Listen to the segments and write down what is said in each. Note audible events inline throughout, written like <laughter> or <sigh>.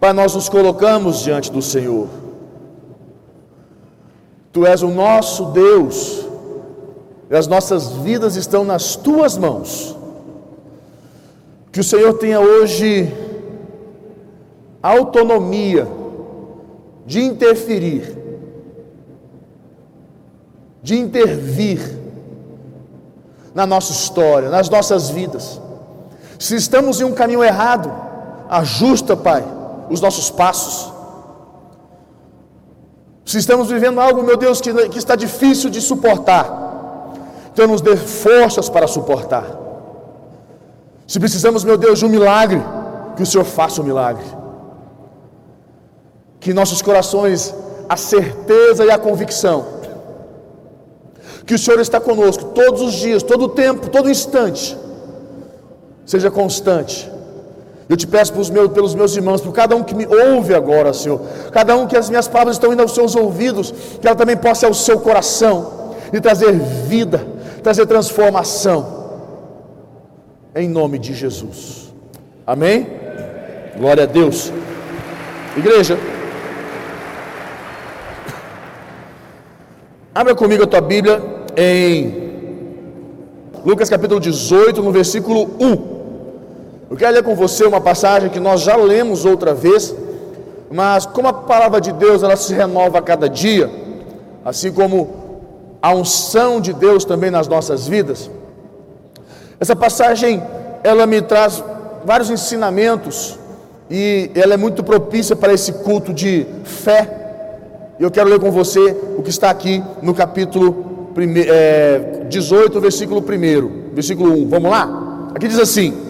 Pai, nós nos colocamos diante do Senhor. Tu és o nosso Deus, e as nossas vidas estão nas tuas mãos. Que o Senhor tenha hoje autonomia de interferir, de intervir na nossa história, nas nossas vidas. Se estamos em um caminho errado, ajusta, Pai, os nossos passos. Se estamos vivendo algo, meu Deus, que, que está difícil de suportar, então nos dê forças para suportar. Se precisamos, meu Deus, de um milagre, que o Senhor faça o um milagre. Que nossos corações a certeza e a convicção que o Senhor está conosco todos os dias, todo o tempo, todo instante, seja constante. Eu te peço pelos meus, pelos meus irmãos, por cada um que me ouve agora, Senhor, cada um que as minhas palavras estão indo aos seus ouvidos, que ela também possa ir ao seu coração e trazer vida, trazer transformação, em nome de Jesus. Amém? Glória a Deus. Igreja, abra comigo a tua Bíblia em Lucas capítulo 18, no versículo 1. Eu quero ler com você uma passagem que nós já lemos outra vez, mas como a palavra de Deus ela se renova a cada dia, assim como a unção de Deus também nas nossas vidas. Essa passagem ela me traz vários ensinamentos e ela é muito propícia para esse culto de fé. Eu quero ler com você o que está aqui no capítulo 18, versículo 1, versículo 1. Vamos lá? Aqui diz assim: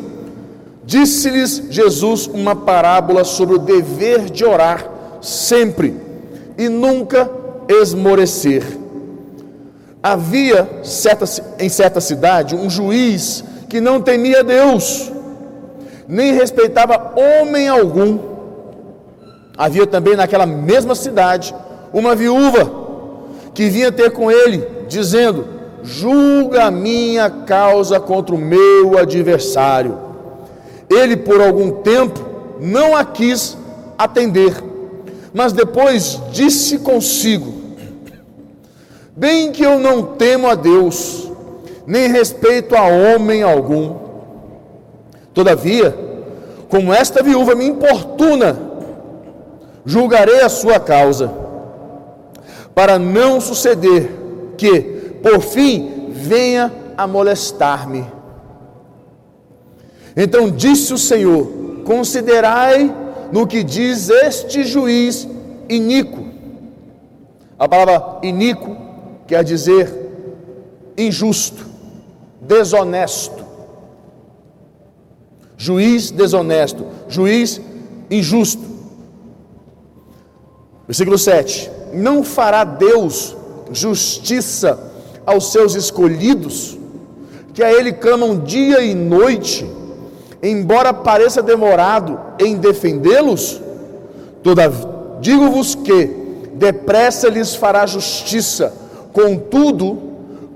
Disse-lhes Jesus uma parábola sobre o dever de orar sempre e nunca esmorecer Havia certa, em certa cidade um juiz que não temia Deus, nem respeitava homem algum. Havia também naquela mesma cidade uma viúva que vinha ter com ele, dizendo: Julga a minha causa contra o meu adversário. Ele, por algum tempo, não a quis atender, mas depois disse consigo: Bem que eu não temo a Deus, nem respeito a homem algum. Todavia, como esta viúva me importuna, julgarei a sua causa, para não suceder que, por fim, venha a molestar-me. Então disse o Senhor: Considerai no que diz este juiz iníquo. A palavra iníquo quer dizer injusto, desonesto. Juiz desonesto, juiz injusto. Versículo 7: Não fará Deus justiça aos seus escolhidos, que a Ele clamam dia e noite, embora pareça demorado em defendê-los? Digo-vos que depressa lhes fará justiça Contudo,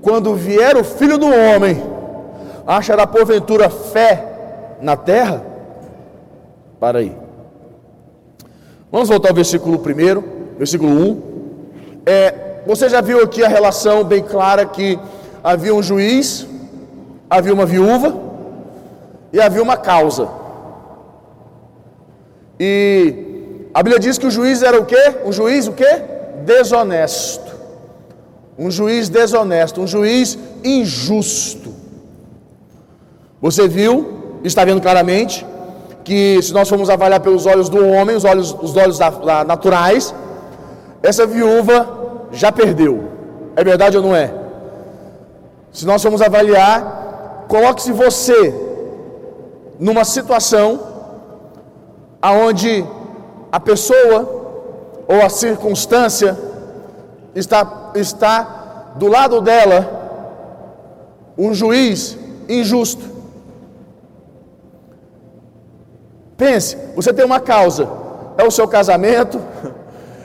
quando vier o filho do homem, achará porventura fé na terra? Para aí. Vamos voltar ao versículo 1, versículo 1. É, você já viu aqui a relação bem clara que havia um juiz, havia uma viúva e havia uma causa. E a Bíblia diz que o juiz era o quê? Um juiz o quê? Desonesto um juiz desonesto, um juiz injusto. Você viu, está vendo claramente, que se nós formos avaliar pelos olhos do homem, os olhos, os olhos da, da, naturais, essa viúva já perdeu. É verdade ou não é? Se nós formos avaliar, coloque-se você numa situação aonde a pessoa ou a circunstância está, está do lado dela um juiz injusto. Pense, você tem uma causa, é o seu casamento,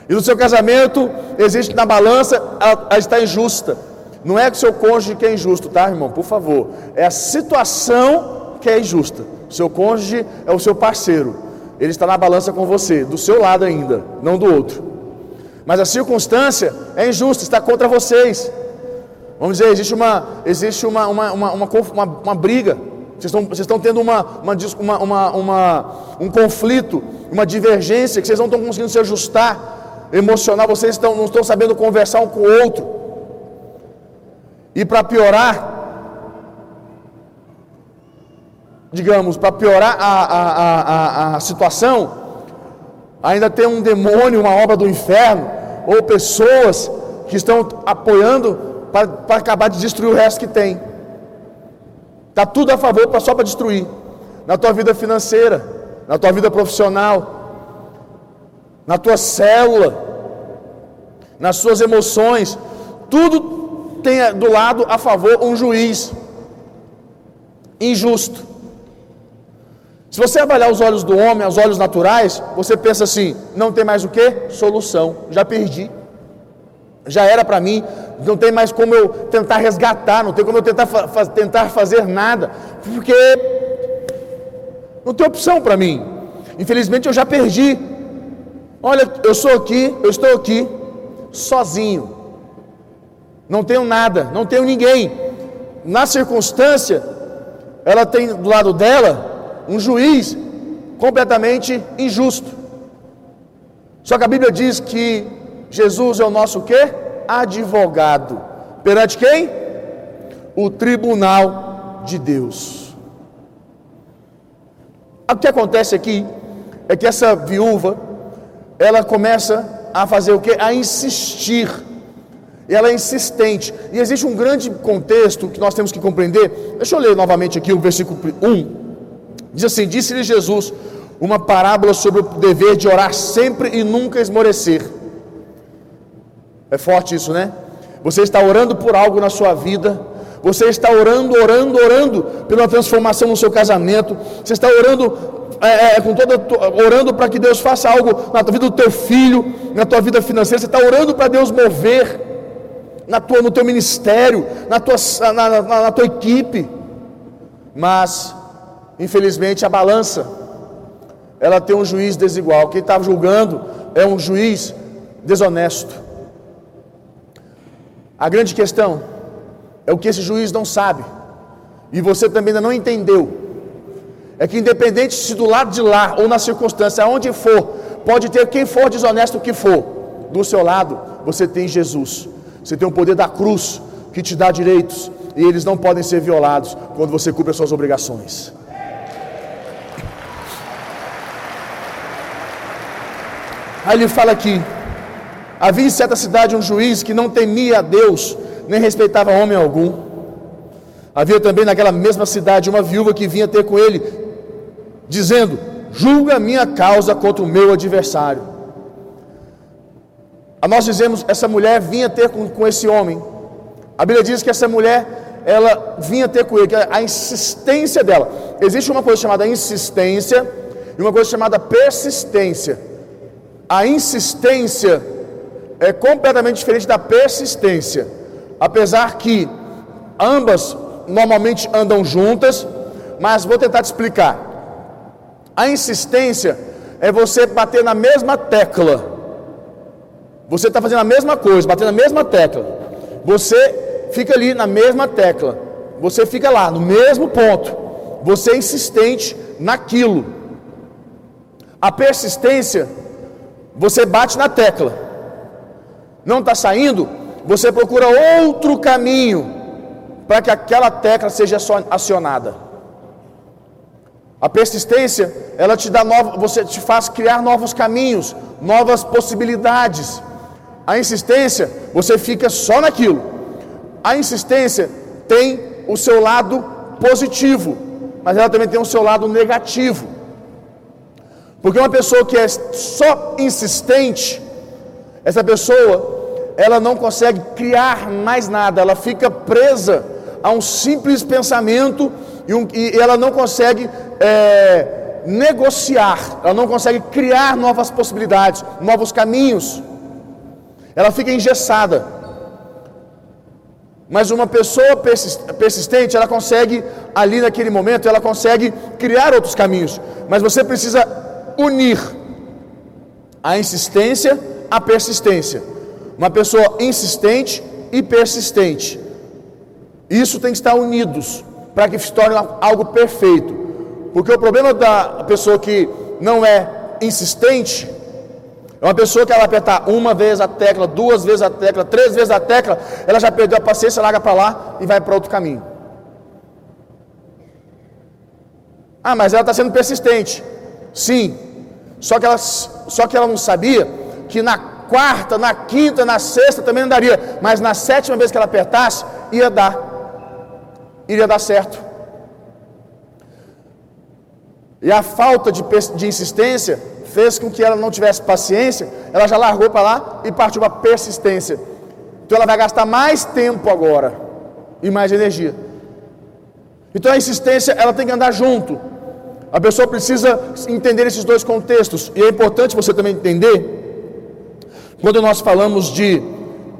e no seu casamento existe na balança, ela está injusta. Não é que o seu cônjuge que é injusto, tá, irmão? Por favor. É a situação que é injusta. Seu cônjuge é o seu parceiro. ele está na balança com você, do seu lado ainda, não do outro. Mas a circunstância é injusta, está contra vocês. Vamos dizer, existe uma, existe uma, uma, uma, uma, uma briga. Vocês estão, vocês estão tendo uma, uma, uma, uma, um conflito, uma divergência, que vocês não estão conseguindo se ajustar emocional, vocês estão, não estão sabendo conversar um com o outro. E para piorar, digamos, para piorar a, a, a, a, situação, ainda tem um demônio, uma obra do inferno, ou pessoas que estão apoiando para acabar de destruir o resto que tem. Está tudo a favor pra, só para destruir. Na tua vida financeira, na tua vida profissional, na tua célula, nas suas emoções. Tudo tem do lado a favor um juiz injusto. Se você avaliar os olhos do homem, os olhos naturais, você pensa assim: não tem mais o que? Solução. Já perdi. Já era para mim. Não tem mais como eu tentar resgatar. Não tem como eu tentar, fa tentar fazer nada. Porque não tem opção para mim. Infelizmente eu já perdi. Olha, eu sou aqui, eu estou aqui, sozinho. Não tenho nada, não tenho ninguém. Na circunstância, ela tem do lado dela um juiz completamente injusto. Só que a Bíblia diz que Jesus é o nosso quê? Advogado. Perante quem? O tribunal de Deus. O que acontece aqui é que essa viúva, ela começa a fazer o que? A insistir. Ela é insistente. E existe um grande contexto que nós temos que compreender. Deixa eu ler novamente aqui o versículo 1. Diz assim: Disse-lhe Jesus uma parábola sobre o dever de orar sempre e nunca esmorecer. É forte isso, né? Você está orando por algo na sua vida, você está orando, orando, orando pela transformação no seu casamento, você está orando é, é, com toda, orando para que Deus faça algo na vida do teu filho, na tua vida financeira, você está orando para Deus mover na tua, no teu ministério, na tua, na, na, na tua equipe, mas Infelizmente, a balança ela tem um juiz desigual. Quem está julgando é um juiz desonesto. A grande questão é o que esse juiz não sabe, e você também ainda não entendeu. É que, independente se do lado de lá ou na circunstância, aonde for, pode ter quem for desonesto que for, do seu lado você tem Jesus, você tem o poder da cruz que te dá direitos, e eles não podem ser violados quando você cumpre as suas obrigações. Aí ele fala aqui: havia em certa cidade um juiz que não temia a Deus, nem respeitava homem algum. Havia também naquela mesma cidade uma viúva que vinha ter com ele, dizendo: Julga a minha causa contra o meu adversário. Nós dizemos: essa mulher vinha ter com, com esse homem. A Bíblia diz que essa mulher, ela vinha ter com ele, que a insistência dela. Existe uma coisa chamada insistência e uma coisa chamada persistência a insistência é completamente diferente da persistência. Apesar que ambas normalmente andam juntas, mas vou tentar te explicar. A insistência é você bater na mesma tecla. Você está fazendo a mesma coisa, batendo na mesma tecla. Você fica ali na mesma tecla. Você fica lá, no mesmo ponto. Você é insistente naquilo. A persistência você bate na tecla, não está saindo, você procura outro caminho para que aquela tecla seja acionada. A persistência, ela te dá novo, você te faz criar novos caminhos, novas possibilidades. A insistência, você fica só naquilo. A insistência tem o seu lado positivo, mas ela também tem o seu lado negativo. Porque uma pessoa que é só insistente, essa pessoa, ela não consegue criar mais nada, ela fica presa a um simples pensamento e, um, e ela não consegue é, negociar, ela não consegue criar novas possibilidades, novos caminhos, ela fica engessada. Mas uma pessoa persistente, ela consegue, ali naquele momento, ela consegue criar outros caminhos. Mas você precisa unir a insistência à persistência. Uma pessoa insistente e persistente. Isso tem que estar unidos para que se torne algo perfeito. Porque o problema da pessoa que não é insistente é uma pessoa que ela apertar uma vez a tecla, duas vezes a tecla, três vezes a tecla, ela já perdeu a paciência, larga para lá e vai para outro caminho. Ah, mas ela está sendo persistente. Sim. Só que, ela, só que ela não sabia que na quarta, na quinta, na sexta também não daria. Mas na sétima vez que ela apertasse, ia dar. Iria dar certo. E a falta de, de insistência fez com que ela não tivesse paciência, ela já largou para lá e partiu para persistência. Então ela vai gastar mais tempo agora e mais energia. Então a insistência ela tem que andar junto. A pessoa precisa entender esses dois contextos e é importante você também entender quando nós falamos de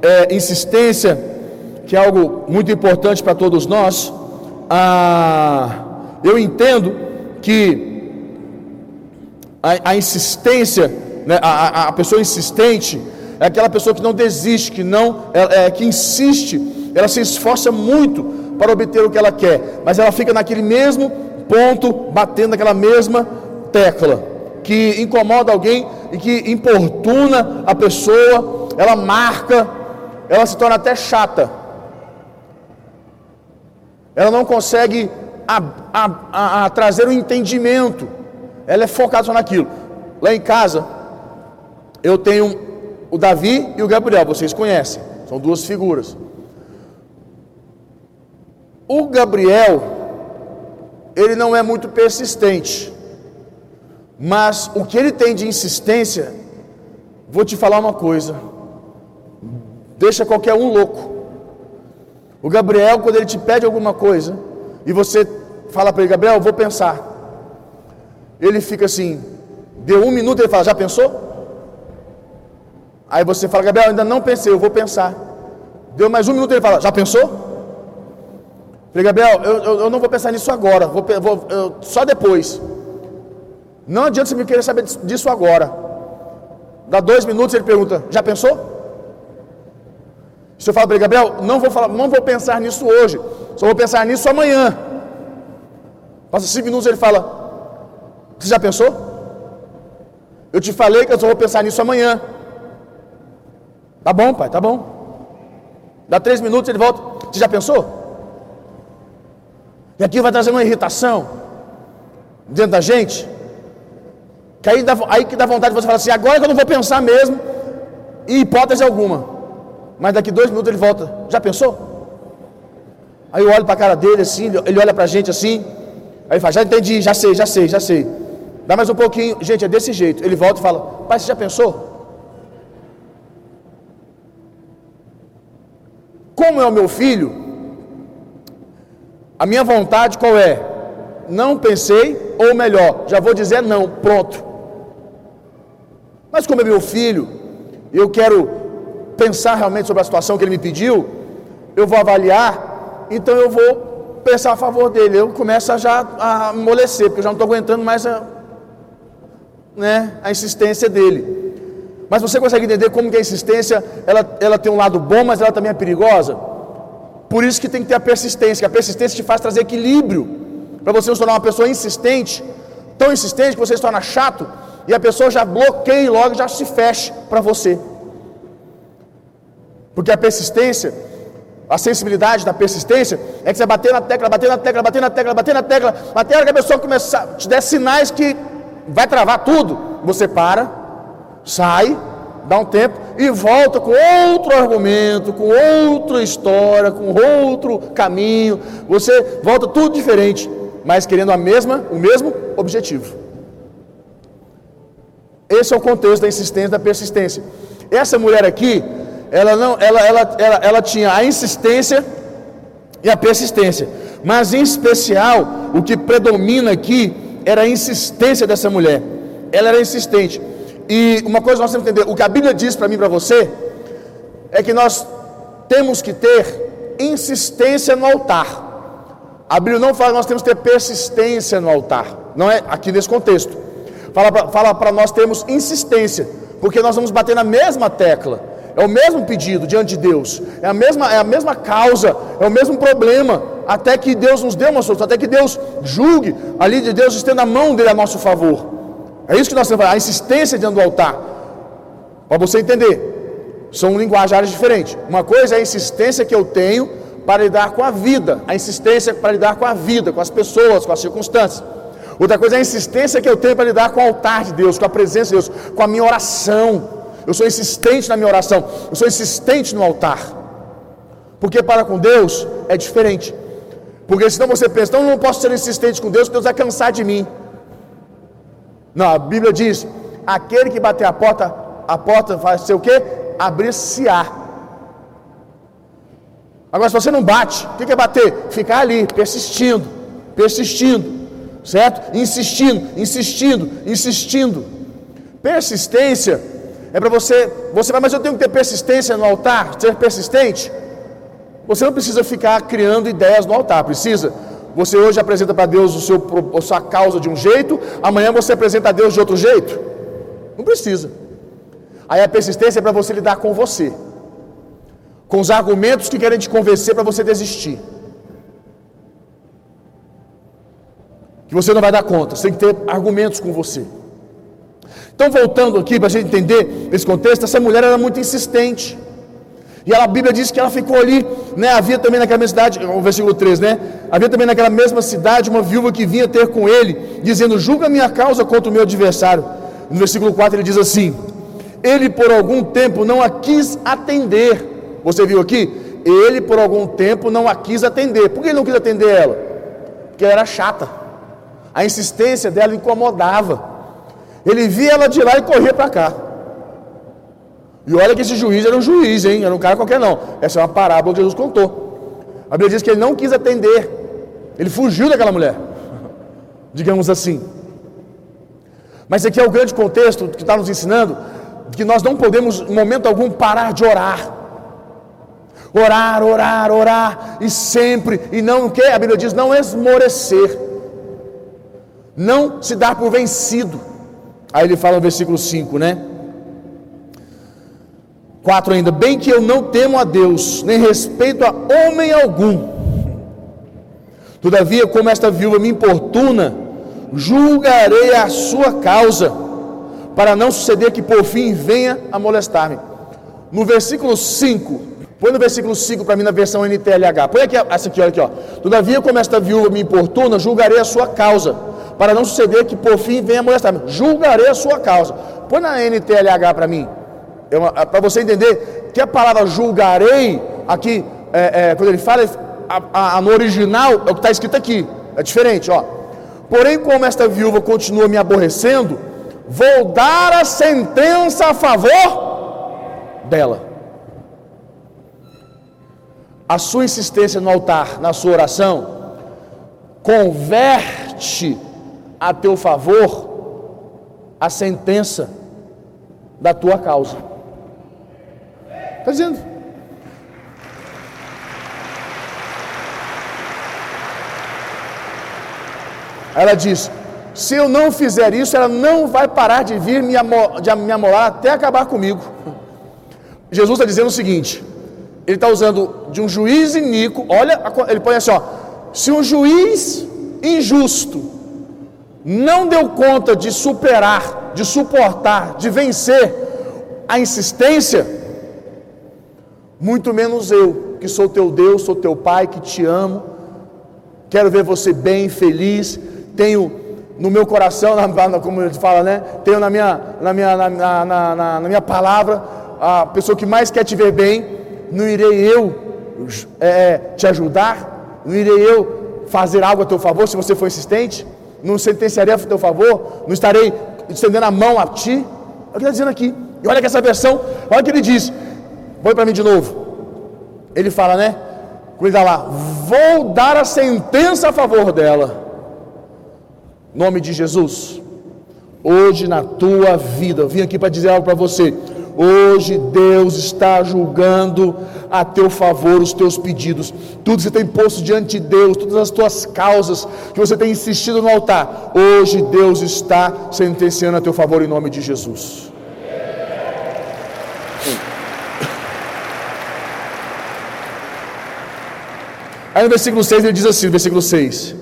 é, insistência, que é algo muito importante para todos nós. Ah, eu entendo que a, a insistência, né, a, a, pessoa insistente, é aquela pessoa que não desiste, que não, é, é, que insiste, ela se esforça muito para obter o que ela quer, mas ela fica naquele mesmo ponto, batendo naquela mesma tecla, que incomoda alguém e que importuna a pessoa, ela marca, ela se torna até chata. Ela não consegue a, a, a, trazer o um entendimento ela é focada só naquilo. Lá em casa, eu tenho o Davi e o Gabriel, vocês conhecem, são duas figuras. O Gabriel, ele não é muito persistente, mas o que ele tem de insistência, vou te falar uma coisa, deixa qualquer um louco. O Gabriel, quando ele te pede alguma coisa, e você fala para ele, Gabriel, vou pensar ele fica assim, deu um minuto, ele fala, já pensou? Aí você fala, Gabriel, ainda não pensei, eu vou pensar. Deu mais um minuto, ele fala, já pensou? Falei, Gabriel, eu, eu, eu não vou pensar nisso agora, vou, vou eu, só depois. Não adianta você me querer saber disso agora. Dá dois minutos, ele pergunta, já pensou? Se eu falo para ele, Gabriel, não vou, falar, não vou pensar nisso hoje, só vou pensar nisso amanhã. Passa cinco minutos, ele fala, você já pensou? Eu te falei que eu só vou pensar nisso amanhã. Tá bom, pai, tá bom. Dá três minutos ele volta. Você já pensou? E aqui vai trazer uma irritação dentro da gente. Que aí, dá, aí que dá vontade de você falar assim, agora que eu não vou pensar mesmo, em hipótese alguma. Mas daqui dois minutos ele volta. Já pensou? Aí eu olho para a cara dele assim, ele olha para a gente assim. Aí ele fala, já entendi, já sei, já sei, já sei. Dá mais um pouquinho. Gente, é desse jeito. Ele volta e fala: Pai, você já pensou? Como é o meu filho, a minha vontade qual é? Não pensei, ou melhor, já vou dizer não, pronto. Mas como é meu filho, eu quero pensar realmente sobre a situação que ele me pediu, eu vou avaliar, então eu vou pensar a favor dele. Eu começo a já a amolecer, porque eu já não estou aguentando mais a né, a insistência dele. Mas você consegue entender como que a insistência ela, ela tem um lado bom, mas ela também é perigosa? Por isso que tem que ter a persistência, a persistência te faz trazer equilíbrio, para você não se tornar uma pessoa insistente, tão insistente que você se torna chato, e a pessoa já bloqueia e logo já se fecha para você. Porque a persistência, a sensibilidade da persistência, é que você bater na tecla, bater na tecla, bater na tecla, bater na tecla, até a hora que a pessoa começar, te der sinais que vai travar tudo, você para, sai, dá um tempo e volta com outro argumento, com outra história, com outro caminho. Você volta tudo diferente, mas querendo a mesma, o mesmo objetivo. Esse é o contexto da insistência, da persistência. Essa mulher aqui, ela não, ela, ela, ela, ela tinha a insistência e a persistência, mas em especial o que predomina aqui era a insistência dessa mulher. Ela era insistente. E uma coisa nós temos que entender: o que a Bíblia diz para mim e para você é que nós temos que ter insistência no altar. A Bíblia não fala nós temos que ter persistência no altar. Não é aqui nesse contexto. Fala para nós termos insistência, porque nós vamos bater na mesma tecla. É o mesmo pedido diante de Deus, é a mesma, é a mesma causa, é o mesmo problema, até que Deus nos dê uma solução, até que Deus julgue, ali de Deus estenda a mão dele a nosso favor. É isso que nós temos, a insistência diante do altar. Para você entender, são linguajagens diferentes. Uma coisa é a insistência que eu tenho para lidar com a vida, a insistência para lidar com a vida, com as pessoas, com as circunstâncias. Outra coisa é a insistência que eu tenho para lidar com o altar de Deus, com a presença de Deus, com a minha oração. Eu sou insistente na minha oração, eu sou insistente no altar. Porque para com Deus é diferente. Porque senão você pensa, então eu não posso ser insistente com Deus, porque Deus vai cansar de mim. Não, a Bíblia diz: aquele que bater a porta, a porta vai ser o quê? Abrir-se-á. Agora, se você não bate, o que é bater? Ficar ali, persistindo, persistindo, certo? Insistindo, insistindo, insistindo. Persistência é para você, você vai, mas eu tenho que ter persistência no altar, ser persistente. Você não precisa ficar criando ideias no altar, precisa. Você hoje apresenta para Deus o seu, a sua causa de um jeito, amanhã você apresenta a Deus de outro jeito. Não precisa. Aí a persistência é para você lidar com você, com os argumentos que querem te convencer para você desistir. Que você não vai dar conta, você tem que ter argumentos com você. Então, voltando aqui para a gente entender esse contexto, essa mulher era muito insistente. E a Bíblia diz que ela ficou ali, né? Havia também naquela mesma cidade, o versículo 3, né? Havia também naquela mesma cidade uma viúva que vinha ter com ele, dizendo: Julga minha causa contra o meu adversário. No versículo 4 ele diz assim: Ele por algum tempo não a quis atender. Você viu aqui? Ele por algum tempo não a quis atender. Por que ele não quis atender ela? Porque ela era chata. A insistência dela incomodava. Ele via ela de lá e corria para cá. E olha que esse juiz era um juiz, hein? Era um cara qualquer não. Essa é uma parábola que Jesus contou. A Bíblia diz que ele não quis atender. Ele fugiu daquela mulher. <laughs> Digamos assim. Mas aqui é o grande contexto que está nos ensinando que nós não podemos, em momento algum, parar de orar. Orar, orar, orar, e sempre, e não o que? A Bíblia diz, não esmorecer, não se dar por vencido. Aí ele fala no versículo 5, né? 4 ainda, bem que eu não temo a Deus, nem respeito a homem algum. Todavia, como esta viúva me importuna, julgarei a sua causa, para não suceder que por fim venha a molestar-me. No versículo 5, põe no versículo 5 para mim na versão NTLH. Põe aqui essa aqui, olha aqui, ó. Todavia, como esta viúva me importuna, julgarei a sua causa, para não suceder que por fim venha a molestar-me. Julgarei a sua causa. Põe na NTLH para mim. É, é para você entender que a palavra julgarei, aqui, é, é, quando ele fala, a, a, no original, é o que está escrito aqui. É diferente, ó. Porém, como esta viúva continua me aborrecendo, vou dar a sentença a favor dela. A sua insistência no altar, na sua oração, converte a teu favor a sentença da tua causa. Está dizendo. Ela diz: se eu não fizer isso, ela não vai parar de vir me, de me amolar até acabar comigo. Jesus está dizendo o seguinte: ele está usando de um juiz iníquo, olha, ele põe assim: ó, se um juiz injusto não deu conta de superar, de suportar, de vencer a insistência, muito menos eu, que sou teu Deus, sou teu Pai, que te amo, quero ver você bem, feliz, tenho no meu coração, <laughs> como ele fala, né? Tenho na minha, na minha, na, na, na, na minha palavra a pessoa que mais quer te ver bem. Não irei eu é, é, te ajudar? Não irei eu fazer algo a teu favor se você for insistente? Não sentenciarei a teu favor? Não estarei estendendo a mão a ti? Olha o que está dizendo aqui. E olha que essa versão, olha o que ele diz: Põe para mim de novo. Ele fala, né? Cuida lá. Vou dar a sentença a favor dela. Nome de Jesus. Hoje na tua vida. Vim aqui para dizer algo para você. Hoje Deus está julgando a teu favor os teus pedidos. Tudo que você tem posto diante de Deus, todas as tuas causas que você tem insistido no altar. Hoje Deus está sentenciando a teu favor em nome de Jesus. Aí no versículo 6 ele diz assim: versículo 6: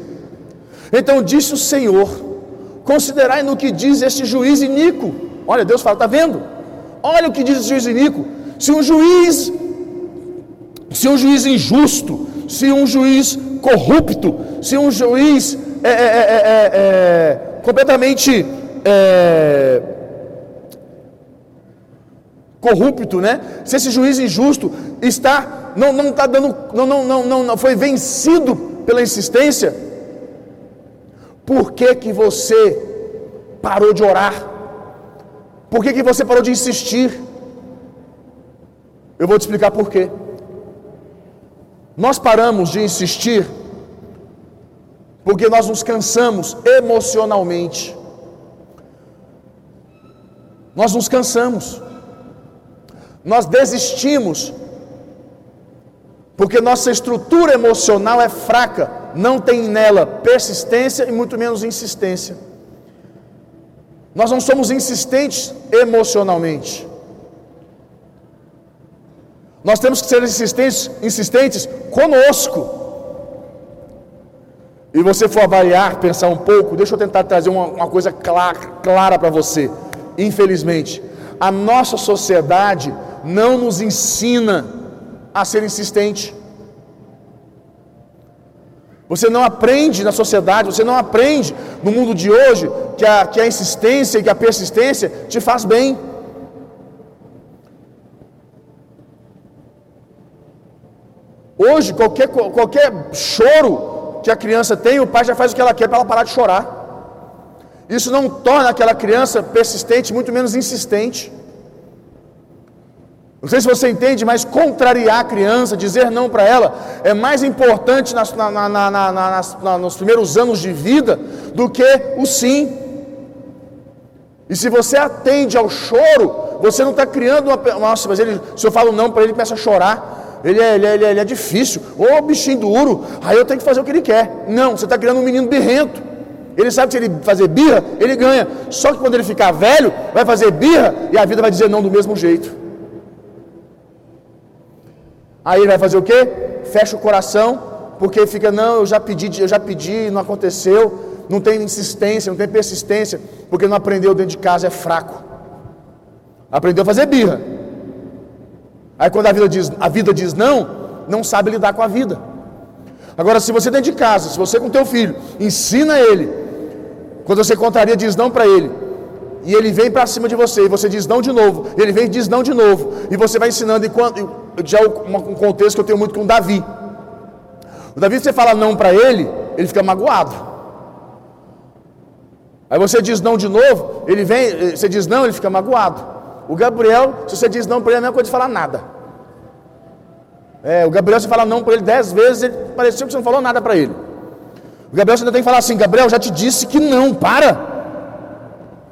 Então disse o Senhor: Considerai no que diz este juiz iníquo. Olha, Deus fala, está vendo? Olha o que diz esse juiz iníquo. Se um juiz, se um juiz injusto, se um juiz corrupto, se um juiz é, é, é, é completamente corrupto, né? Se esse juiz injusto está não não está dando não, não não não não foi vencido pela insistência, por que que você parou de orar? Por que que você parou de insistir? Eu vou te explicar por quê. Nós paramos de insistir porque nós nos cansamos emocionalmente. Nós nos cansamos. Nós desistimos porque nossa estrutura emocional é fraca, não tem nela persistência e muito menos insistência. Nós não somos insistentes emocionalmente. Nós temos que ser insistentes, insistentes conosco. E você for avaliar, pensar um pouco, deixa eu tentar trazer uma, uma coisa clara, clara para você. Infelizmente, a nossa sociedade não nos ensina a ser insistente. Você não aprende na sociedade, você não aprende no mundo de hoje que a, que a insistência e que a persistência te faz bem. Hoje, qualquer, qualquer choro que a criança tem, o pai já faz o que ela quer para ela parar de chorar. Isso não torna aquela criança persistente, muito menos insistente. Não sei se você entende, mas contrariar a criança, dizer não para ela, é mais importante nas, na, na, na, nos primeiros anos de vida do que o sim. E se você atende ao choro, você não está criando uma. Nossa, mas ele, se eu falo não para ele, ele começa a chorar. Ele é, ele, é, ele, é, ele é difícil. Ô bichinho duro, aí eu tenho que fazer o que ele quer. Não, você está criando um menino birrento. Ele sabe que se ele fazer birra, ele ganha. Só que quando ele ficar velho, vai fazer birra e a vida vai dizer não do mesmo jeito. Aí ele vai fazer o quê? Fecha o coração, porque fica, não, eu já pedi, eu já pedi, não aconteceu, não tem insistência, não tem persistência, porque não aprendeu dentro de casa, é fraco. Aprendeu a fazer birra. Aí quando a vida diz, a vida diz não, não sabe lidar com a vida. Agora, se você dentro de casa, se você com teu filho, ensina ele, quando você contraria, diz não para ele, e ele vem para cima de você, e você diz não de novo, ele vem e diz não de novo, e você vai ensinando, e quando, já um contexto que eu tenho muito com o Davi. O Davi, se você fala não para ele, ele fica magoado. Aí você diz não de novo, ele vem, eh, você diz não, ele fica magoado. O Gabriel, se você diz não para ele, é a mesma coisa de falar nada. É, o Gabriel, se fala não para ele dez vezes, ele pareceu que você não falou nada para ele. O Gabriel, você ainda tem que falar assim: Gabriel, já te disse que não, para.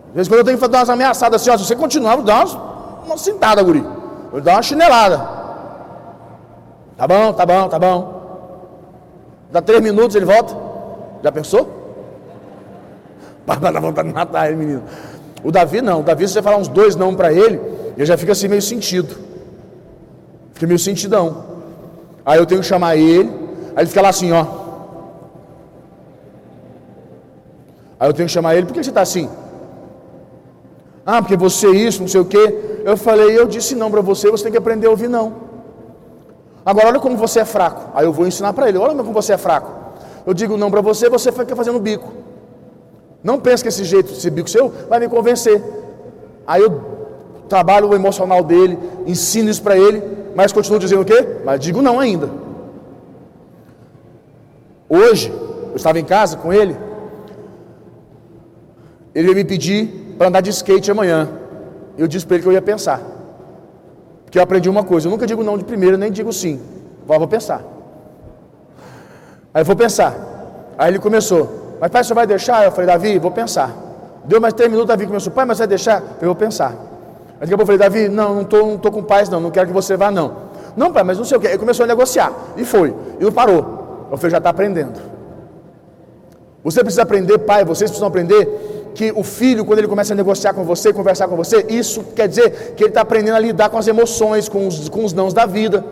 Às vezes, quando eu tenho que dar umas ameaçadas assim, ó, se você continuar, eu vou dar uma, uma cintada, guri. Eu vou dar uma chinelada. Tá bom, tá bom, tá bom. Dá três minutos, ele volta. Já pensou? <laughs> Vai dar vontade de matar ele, menino. O Davi não. O Davi, se você falar uns dois não para ele, ele já fica assim meio sentido. Fica meio sentidão. Aí eu tenho que chamar ele. Aí ele fica lá assim, ó. Aí eu tenho que chamar ele. Por que você está assim? Ah, porque você é isso, não sei o quê. Eu falei, eu disse não para você, você tem que aprender a ouvir não. Agora, olha como você é fraco. Aí eu vou ensinar para ele: olha como você é fraco. Eu digo não para você, você fica fazendo bico. Não pense que esse jeito, esse bico seu, vai me convencer. Aí eu trabalho o emocional dele, ensino isso para ele, mas continuo dizendo o quê? Mas digo não ainda. Hoje, eu estava em casa com ele, ele ia me pedir para andar de skate amanhã. Eu disse para ele que eu ia pensar. Porque eu aprendi uma coisa, eu nunca digo não de primeira, nem digo sim. Vou, vou pensar. Aí vou pensar. Aí ele começou, mas pai, você vai deixar? Eu falei, Davi, vou pensar. Deu mais três minutos, Davi começou, pai, mas vai deixar? Eu vou pensar. Daqui a pouco eu falei, Davi, não, não estou não tô com paz, não, não quero que você vá, não. Não, pai, mas não sei o que. Ele começou a negociar. E foi. E não parou. Eu falei, já está aprendendo. Você precisa aprender, pai, vocês precisam aprender que o filho, quando ele começa a negociar com você, conversar com você, isso quer dizer que ele está aprendendo a lidar com as emoções, com os, com os nãos da vida.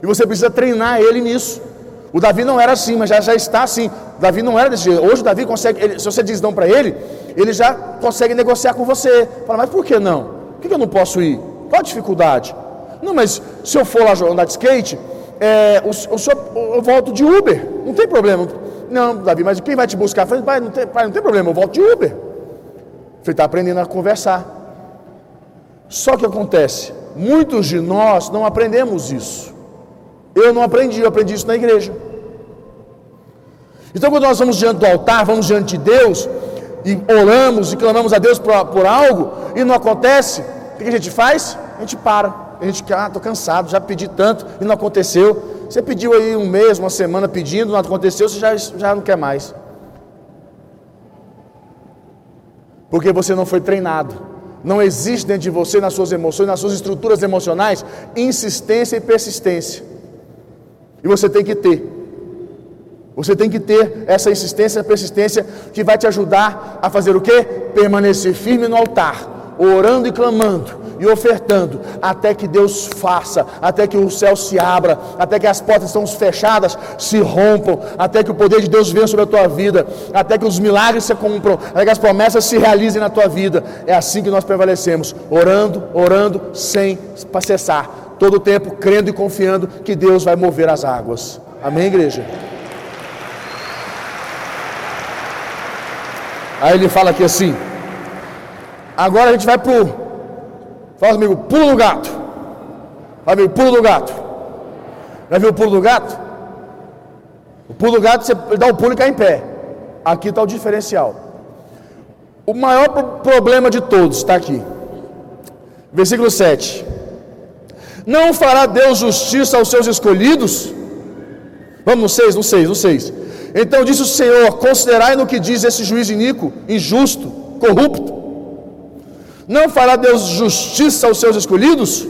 E você precisa treinar ele nisso. O Davi não era assim, mas já, já está assim. O Davi não era desse jeito. Hoje o Davi consegue, ele, se você diz não para ele, ele já consegue negociar com você. Fala, mas por que não? Por que eu não posso ir? Qual a dificuldade? Não, mas se eu for lá andar de skate, é, senhor, eu volto de Uber, não tem problema. Não, Davi, mas quem vai te buscar? Eu pai, não tem, pai, não tem problema, eu volto de Uber. Ele está aprendendo a conversar. Só que acontece, muitos de nós não aprendemos isso. Eu não aprendi, eu aprendi isso na igreja. Então, quando nós vamos diante do altar, vamos diante de Deus, e oramos e clamamos a Deus por, por algo, e não acontece, o que a gente faz? A gente para. A gente ah, estou cansado, já pedi tanto e não aconteceu. Você pediu aí um mês, uma semana pedindo, não aconteceu, você já, já não quer mais. Porque você não foi treinado. Não existe dentro de você, nas suas emoções, nas suas estruturas emocionais, insistência e persistência. E você tem que ter. Você tem que ter essa insistência e persistência que vai te ajudar a fazer o quê? Permanecer firme no altar, orando e clamando e ofertando, até que Deus faça, até que o céu se abra, até que as portas estão fechadas se rompam, até que o poder de Deus venha sobre a tua vida, até que os milagres se cumpram, até que as promessas se realizem na tua vida. É assim que nós prevalecemos, orando, orando, sem cessar todo o tempo crendo e confiando que Deus vai mover as águas. Amém, igreja? Aí ele fala aqui assim. Agora a gente vai pro. Fala comigo, pulo do gato. Fala comigo, pulo do gato. Já viu o pulo do gato? O pulo do gato, você dá o pulo e cai em pé. Aqui está o diferencial. O maior problema de todos está aqui. Versículo 7. Não fará Deus justiça aos seus escolhidos? Vamos no 6, no 6, no 6. Então disse o Senhor: Considerai no que diz esse juiz iníquo, injusto, corrupto. Não fará Deus justiça aos seus escolhidos?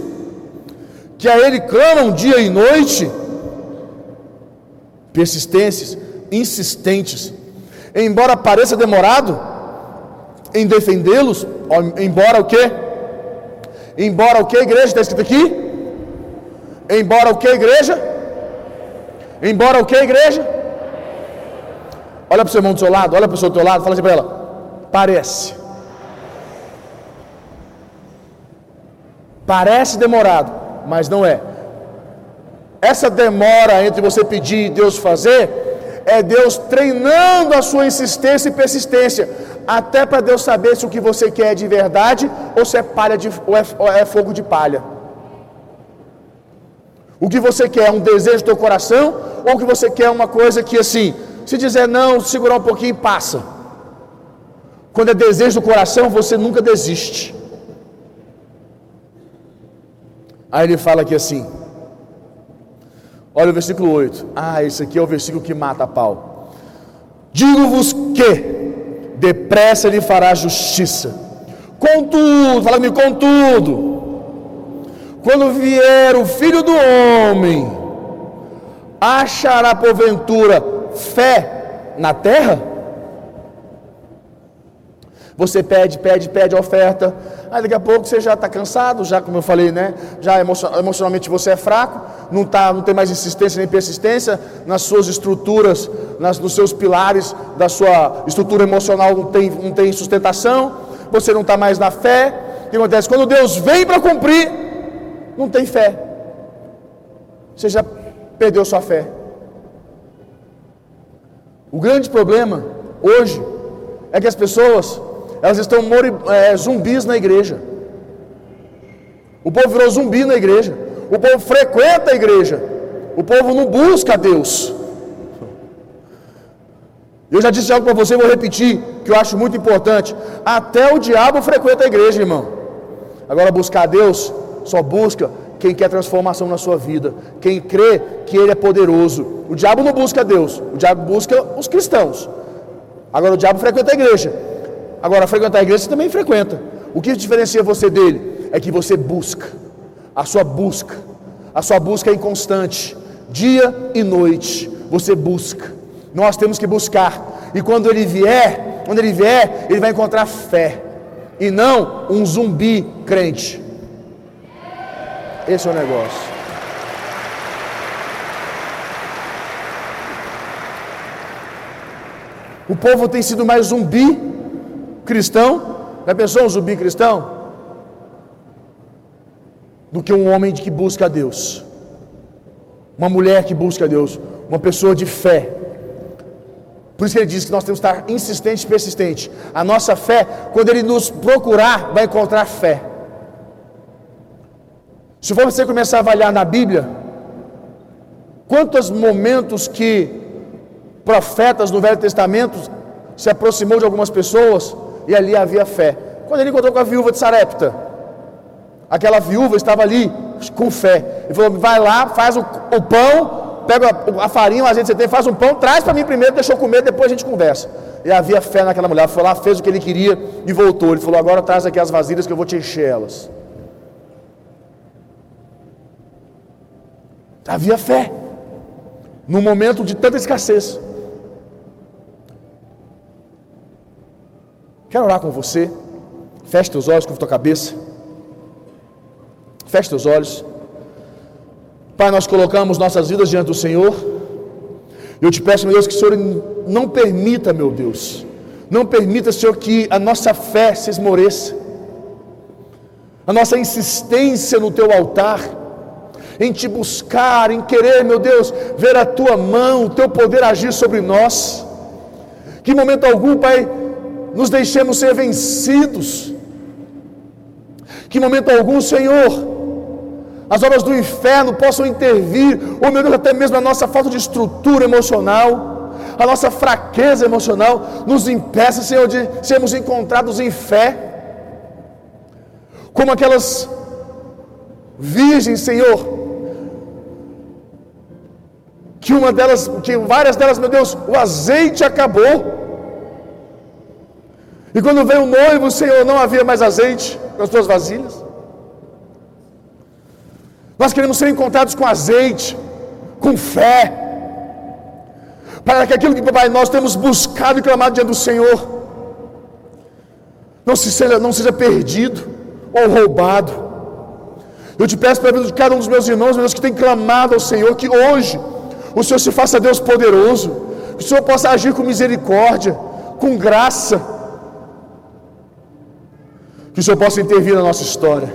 Que a Ele clamam dia e noite? Persistentes, insistentes. Embora pareça demorado em defendê-los, embora o que? Embora o que, igreja? Está escrito aqui? Embora o que, igreja? Embora o que, igreja? Olha para o seu irmão do seu lado, olha para o seu do lado, fala assim para ela: parece. Parece demorado, mas não é. Essa demora entre você pedir e Deus fazer, é Deus treinando a sua insistência e persistência, até para Deus saber se o que você quer é de verdade ou se é palha de, ou é, ou é fogo de palha. O que você quer é um desejo do teu coração ou o que você quer é uma coisa que assim, se dizer não, segurar um pouquinho passa. Quando é desejo do coração, você nunca desiste. Aí ele fala aqui assim. Olha o versículo 8. Ah, esse aqui é o versículo que mata a pau. Digo-vos que depressa lhe fará justiça. Contudo, fala comigo, contudo quando vier o filho do homem, achará porventura fé na terra? Você pede, pede, pede a oferta. Aí daqui a pouco você já está cansado, já como eu falei, né? Já emocionalmente você é fraco, não, tá, não tem mais insistência nem persistência nas suas estruturas, nas, nos seus pilares da sua estrutura emocional não tem, não tem sustentação, você não está mais na fé. O que acontece? Quando Deus vem para cumprir, não tem fé. Você já perdeu sua fé. O grande problema hoje é que as pessoas elas estão é, zumbis na igreja. O povo virou zumbi na igreja. O povo frequenta a igreja. O povo não busca Deus. Eu já disse algo para você, vou repetir, que eu acho muito importante. Até o diabo frequenta a igreja, irmão. Agora, buscar Deus só busca quem quer transformação na sua vida, quem crê que Ele é poderoso. O diabo não busca Deus, o diabo busca os cristãos. Agora o diabo frequenta a igreja. Agora frequentar a igreja você também frequenta. O que diferencia você dele? é que você busca, a sua busca, a sua busca é inconstante, dia e noite, você busca. Nós temos que buscar, e quando ele vier, quando ele vier, ele vai encontrar fé, e não um zumbi crente. Esse é o negócio. O povo tem sido mais zumbi cristão. Já pensou um zumbi cristão? Do que um homem que busca a Deus. Uma mulher que busca a Deus. Uma pessoa de fé. Por isso que ele diz que nós temos que estar insistente e persistente. A nossa fé, quando ele nos procurar, vai encontrar fé. Se for você começar a avaliar na Bíblia, quantos momentos que profetas no Velho Testamento se aproximou de algumas pessoas e ali havia fé. Quando ele encontrou com a viúva de Sarepta, aquela viúva estava ali com fé. Ele falou: vai lá, faz o, o pão, pega a, a, farinha, que você tem, faz um pão, traz para mim primeiro, deixa eu comer, depois a gente conversa. E havia fé naquela mulher. Foi lá, fez o que ele queria e voltou. Ele falou: agora traz aqui as vasilhas que eu vou te encher elas. Havia fé. Num momento de tanta escassez. Quero orar com você. Feche teus olhos, com tua cabeça. Feche teus olhos. Pai, nós colocamos nossas vidas diante do Senhor. Eu te peço, meu Deus, que o Senhor não permita, meu Deus, não permita, Senhor, que a nossa fé se esmoreça, a nossa insistência no teu altar, em te buscar, em querer, meu Deus, ver a tua mão, o teu poder agir sobre nós. Que momento algum, Pai, nos deixemos ser vencidos. Que momento algum, Senhor, as obras do inferno possam intervir, ou meu Deus, até mesmo a nossa falta de estrutura emocional, a nossa fraqueza emocional, nos impeça, Senhor, de sermos encontrados em fé, como aquelas virgens, Senhor, que uma delas, que várias delas, meu Deus, o azeite acabou. E quando veio o noivo, Senhor, não havia mais azeite nas tuas vasilhas. Nós queremos ser encontrados com azeite, com fé, para que aquilo que, Pai, nós temos buscado e clamado diante do Senhor, não, se seja, não seja perdido ou roubado. Eu te peço para a vida de cada um dos meus irmãos, meus que tem clamado ao Senhor, que hoje o Senhor se faça Deus poderoso, que o Senhor possa agir com misericórdia, com graça, que o Senhor possa intervir na nossa história.